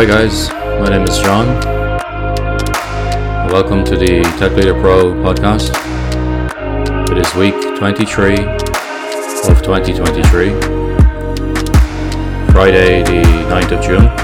Hi guys, my name is John. Welcome to the Tech Leader Pro podcast. It is week 23 of 2023, Friday the 9th of June.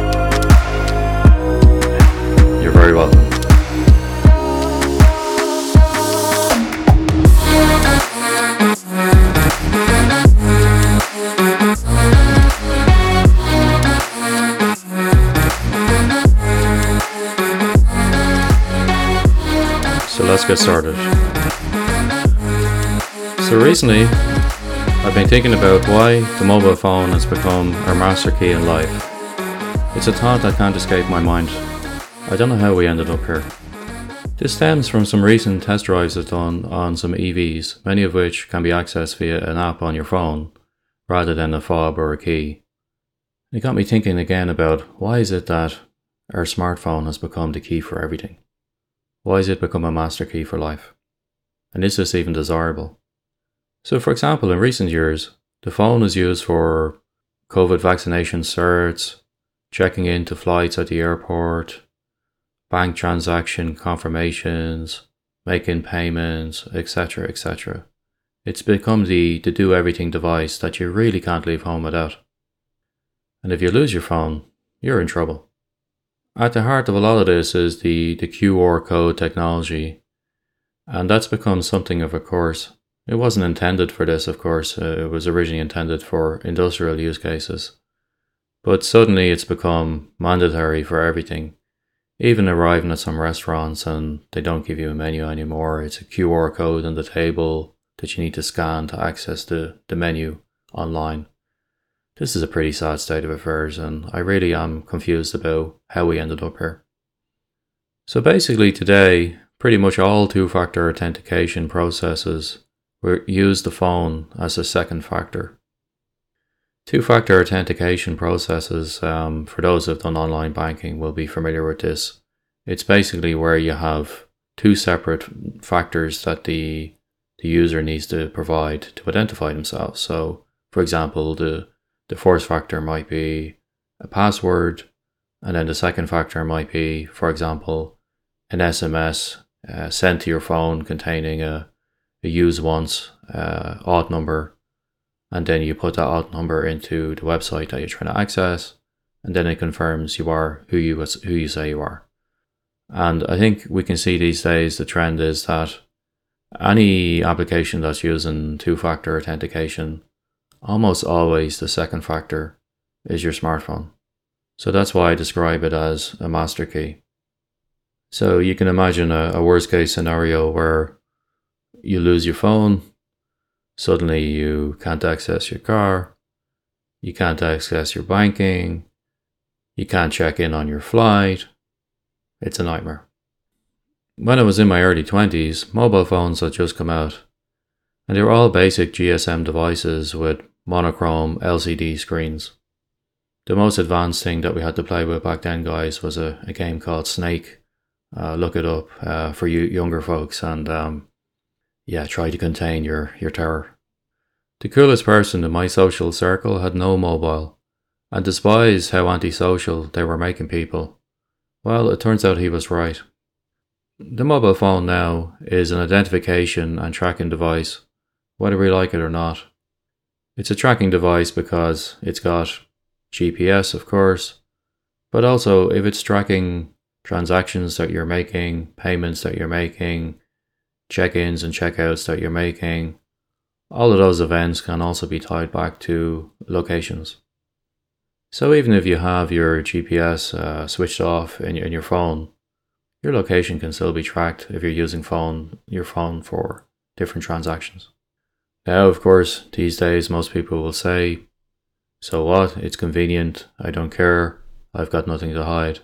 Get started. So recently, I've been thinking about why the mobile phone has become our master key in life. It's a thought that can't escape my mind. I don't know how we ended up here. This stems from some recent test drives I've done on some EVs, many of which can be accessed via an app on your phone rather than a fob or a key. It got me thinking again about why is it that our smartphone has become the key for everything? Why has it become a master key for life? And is this even desirable? So, for example, in recent years, the phone is used for COVID vaccination certs, checking into flights at the airport, bank transaction confirmations, making payments, etc., etc. It's become the, the do everything device that you really can't leave home without. And if you lose your phone, you're in trouble. At the heart of a lot of this is the, the QR code technology, and that's become something of a course. It wasn't intended for this, of course, uh, it was originally intended for industrial use cases. But suddenly it's become mandatory for everything. Even arriving at some restaurants and they don't give you a menu anymore, it's a QR code on the table that you need to scan to access the, the menu online. This is a pretty sad state of affairs, and I really am confused about how we ended up here. So basically, today, pretty much all two factor authentication processes use the phone as a second factor. Two factor authentication processes, um, for those who've done online banking, will be familiar with this. It's basically where you have two separate factors that the, the user needs to provide to identify themselves. So, for example, the the first factor might be a password, and then the second factor might be, for example, an SMS uh, sent to your phone containing a, a use once uh, odd number, and then you put that odd number into the website that you're trying to access, and then it confirms you are who you who you say you are. And I think we can see these days the trend is that any application that's using two-factor authentication almost always the second factor is your smartphone. So that's why I describe it as a master key. So you can imagine a, a worst case scenario where you lose your phone, suddenly you can't access your car, you can't access your banking, you can't check in on your flight. It's a nightmare. When I was in my early 20s, mobile phones had just come out, and they were all basic GSM devices with monochrome LCD screens. The most advanced thing that we had to play with back then, guys, was a, a game called Snake. Uh, look it up uh, for you younger folks, and um, yeah, try to contain your, your terror. The coolest person in my social circle had no mobile, and despised how antisocial they were making people. Well, it turns out he was right. The mobile phone now is an identification and tracking device, whether we like it or not. It's a tracking device because it's got GPS, of course, but also if it's tracking transactions that you're making, payments that you're making, check ins and checkouts that you're making, all of those events can also be tied back to locations. So even if you have your GPS uh, switched off in your, in your phone, your location can still be tracked if you're using phone your phone for different transactions. Now, of course, these days most people will say, So what? It's convenient. I don't care. I've got nothing to hide.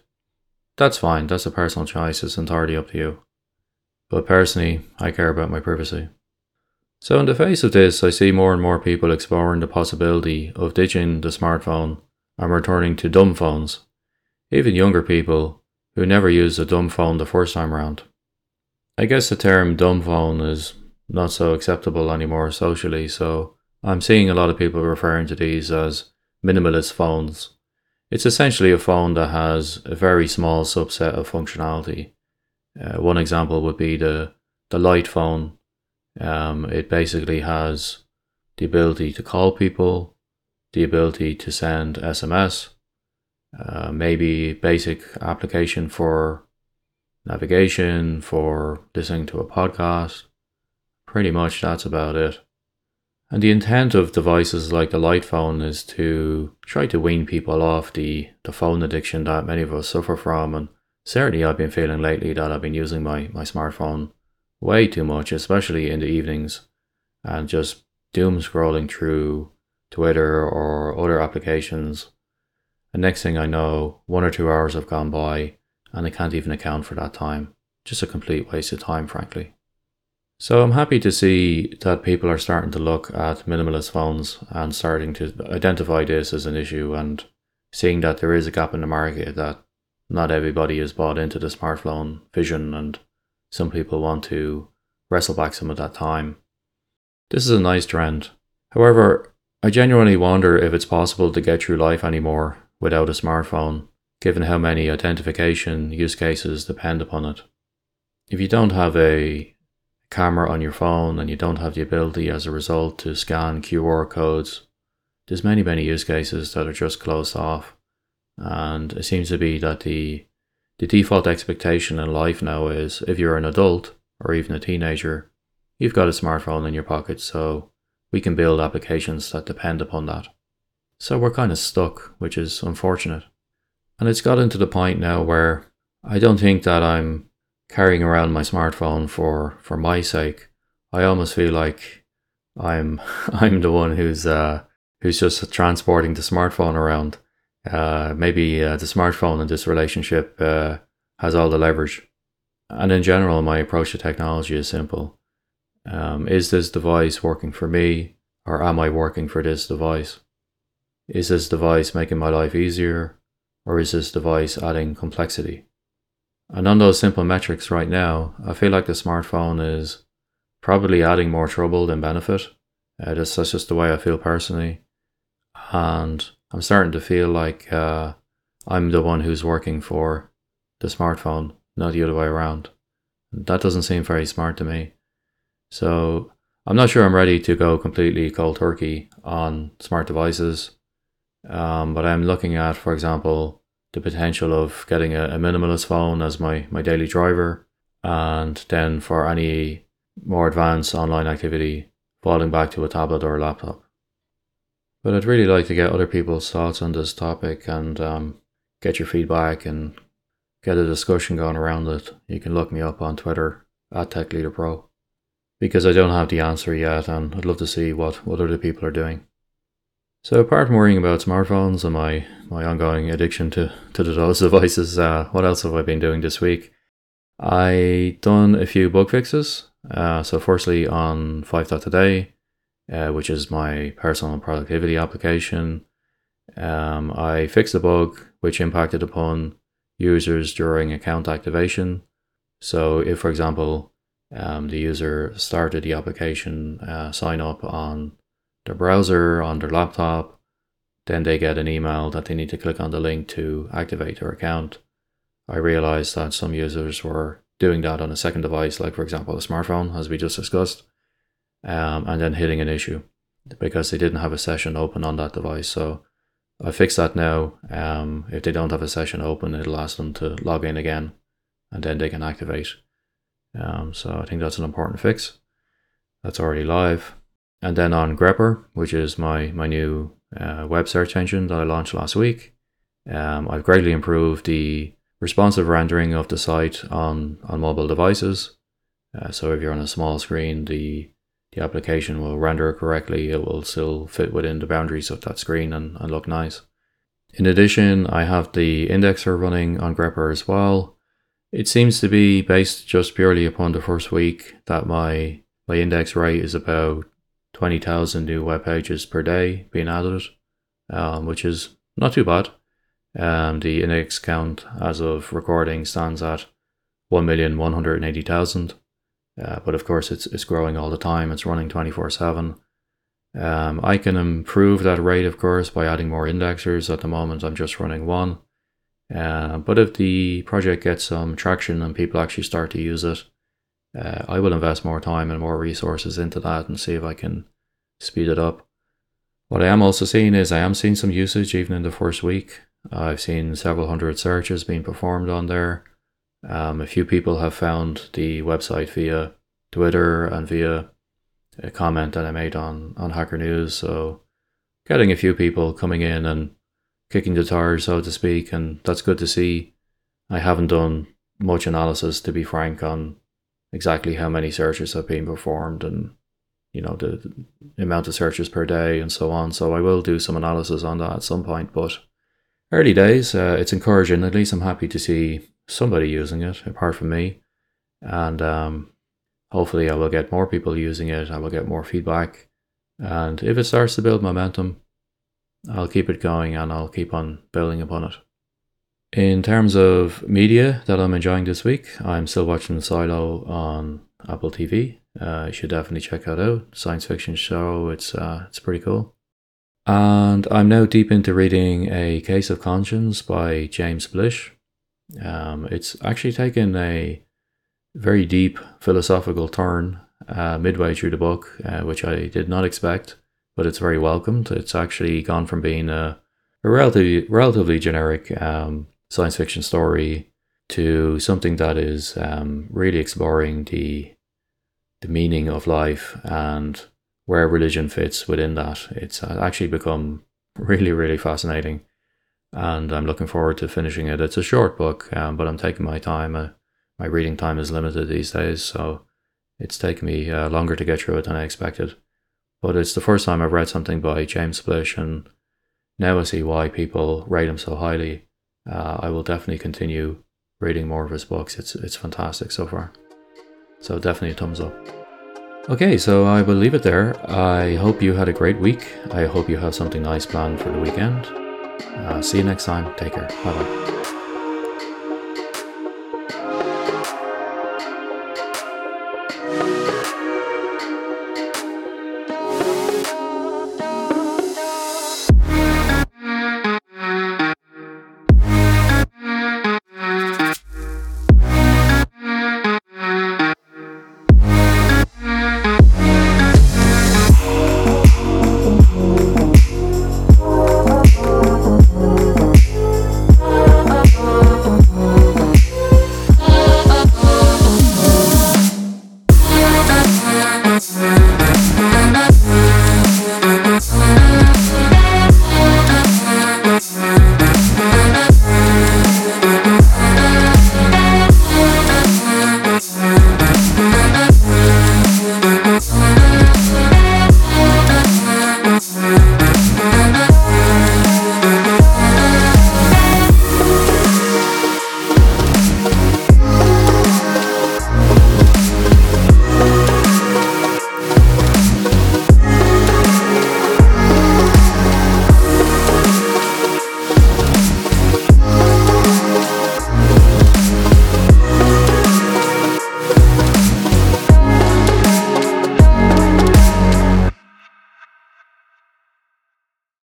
That's fine. That's a personal choice. It's entirely up to you. But personally, I care about my privacy. So, in the face of this, I see more and more people exploring the possibility of ditching the smartphone and returning to dumb phones, even younger people who never used a dumb phone the first time around. I guess the term dumb phone is not so acceptable anymore socially. So I'm seeing a lot of people referring to these as minimalist phones. It's essentially a phone that has a very small subset of functionality. Uh, one example would be the the light phone. Um, it basically has the ability to call people, the ability to send SMS, uh, maybe basic application for navigation, for listening to a podcast. Pretty much that's about it. And the intent of devices like the light phone is to try to wean people off the, the phone addiction that many of us suffer from. And certainly I've been feeling lately that I've been using my, my smartphone way too much, especially in the evenings, and just doom scrolling through Twitter or other applications. And next thing I know, one or two hours have gone by and I can't even account for that time. Just a complete waste of time, frankly. So I'm happy to see that people are starting to look at minimalist phones and starting to identify this as an issue and seeing that there is a gap in the market that not everybody is bought into the smartphone vision and some people want to wrestle back some of that time. This is a nice trend. However, I genuinely wonder if it's possible to get through life anymore without a smartphone, given how many identification use cases depend upon it. If you don't have a camera on your phone and you don't have the ability as a result to scan QR codes, there's many, many use cases that are just closed off. And it seems to be that the the default expectation in life now is if you're an adult or even a teenager, you've got a smartphone in your pocket, so we can build applications that depend upon that. So we're kind of stuck, which is unfortunate. And it's gotten to the point now where I don't think that I'm carrying around my smartphone for, for my sake. I almost feel like I'm I'm the one who's uh, who's just transporting the smartphone around. Uh, maybe uh, the smartphone in this relationship uh, has all the leverage. And in general, my approach to technology is simple. Um, is this device working for me, or am I working for this device? Is this device making my life easier, or is this device adding complexity? And on those simple metrics right now, I feel like the smartphone is probably adding more trouble than benefit. Uh, that's, that's just the way I feel personally. And I'm starting to feel like uh, I'm the one who's working for the smartphone, not the other way around. That doesn't seem very smart to me. So I'm not sure I'm ready to go completely cold turkey on smart devices. Um, but I'm looking at, for example, the potential of getting a, a minimalist phone as my, my daily driver, and then for any more advanced online activity, falling back to a tablet or a laptop. But I'd really like to get other people's thoughts on this topic and um, get your feedback and get a discussion going around it. You can look me up on Twitter at TechLeaderPro because I don't have the answer yet, and I'd love to see what, what other people are doing. So apart from worrying about smartphones and my, my ongoing addiction to, to those devices, uh, what else have I been doing this week? I done a few bug fixes. Uh, so firstly on 5.today, uh, which is my personal productivity application, um, I fixed a bug which impacted upon users during account activation. So if, for example, um, the user started the application uh, sign up on their browser, on their laptop. Then they get an email that they need to click on the link to activate their account. I realized that some users were doing that on a second device, like for example a smartphone, as we just discussed, um, and then hitting an issue because they didn't have a session open on that device. So I fixed that now. Um, if they don't have a session open, it'll ask them to log in again, and then they can activate. Um, so I think that's an important fix. That's already live. And then on Grepper, which is my, my new uh, web search engine that I launched last week, um, I've greatly improved the responsive rendering of the site on, on mobile devices. Uh, so if you're on a small screen, the the application will render correctly. It will still fit within the boundaries of that screen and, and look nice. In addition, I have the indexer running on Grepper as well. It seems to be based just purely upon the first week that my my index rate is about 20,000 new web pages per day being added, um, which is not too bad. Um, the index count as of recording stands at 1,180,000. Uh, but of course, it's, it's growing all the time. It's running 24 7. Um, I can improve that rate, of course, by adding more indexers. At the moment, I'm just running one. Uh, but if the project gets some traction and people actually start to use it, uh, I will invest more time and more resources into that and see if I can speed it up. What I am also seeing is I am seeing some usage even in the first week. I've seen several hundred searches being performed on there. Um, a few people have found the website via Twitter and via a comment that I made on, on Hacker News. So getting a few people coming in and kicking the tires, so to speak, and that's good to see. I haven't done much analysis, to be frank, on exactly how many searches have been performed and you know the, the amount of searches per day and so on. So I will do some analysis on that at some point, but early days, uh, it's encouraging. At least I'm happy to see somebody using it apart from me, and um, hopefully I will get more people using it. I will get more feedback, and if it starts to build momentum, I'll keep it going and I'll keep on building upon it. In terms of media that I'm enjoying this week, I'm still watching Silo on Apple TV. Uh, you should definitely check that out. Science fiction show. It's uh, it's pretty cool. And I'm now deep into reading A Case of Conscience by James Blish. Um, it's actually taken a very deep philosophical turn uh, midway through the book, uh, which I did not expect but it's very welcomed. It's actually gone from being a, a relatively relatively generic um, science fiction story to something that is um, really exploring the the meaning of life and where religion fits within that. It's uh, actually become really really fascinating, and I'm looking forward to finishing it. It's a short book, um, but I'm taking my time. Uh, my reading time is limited these days, so it's taken me uh, longer to get through it than I expected. But it's the first time I've read something by James Blish, and now I see why people rate him so highly. Uh, I will definitely continue reading more of his books. It's it's fantastic so far. So definitely a thumbs up. Okay, so I will leave it there. I hope you had a great week. I hope you have something nice planned for the weekend. Uh, see you next time. Take care. Bye bye.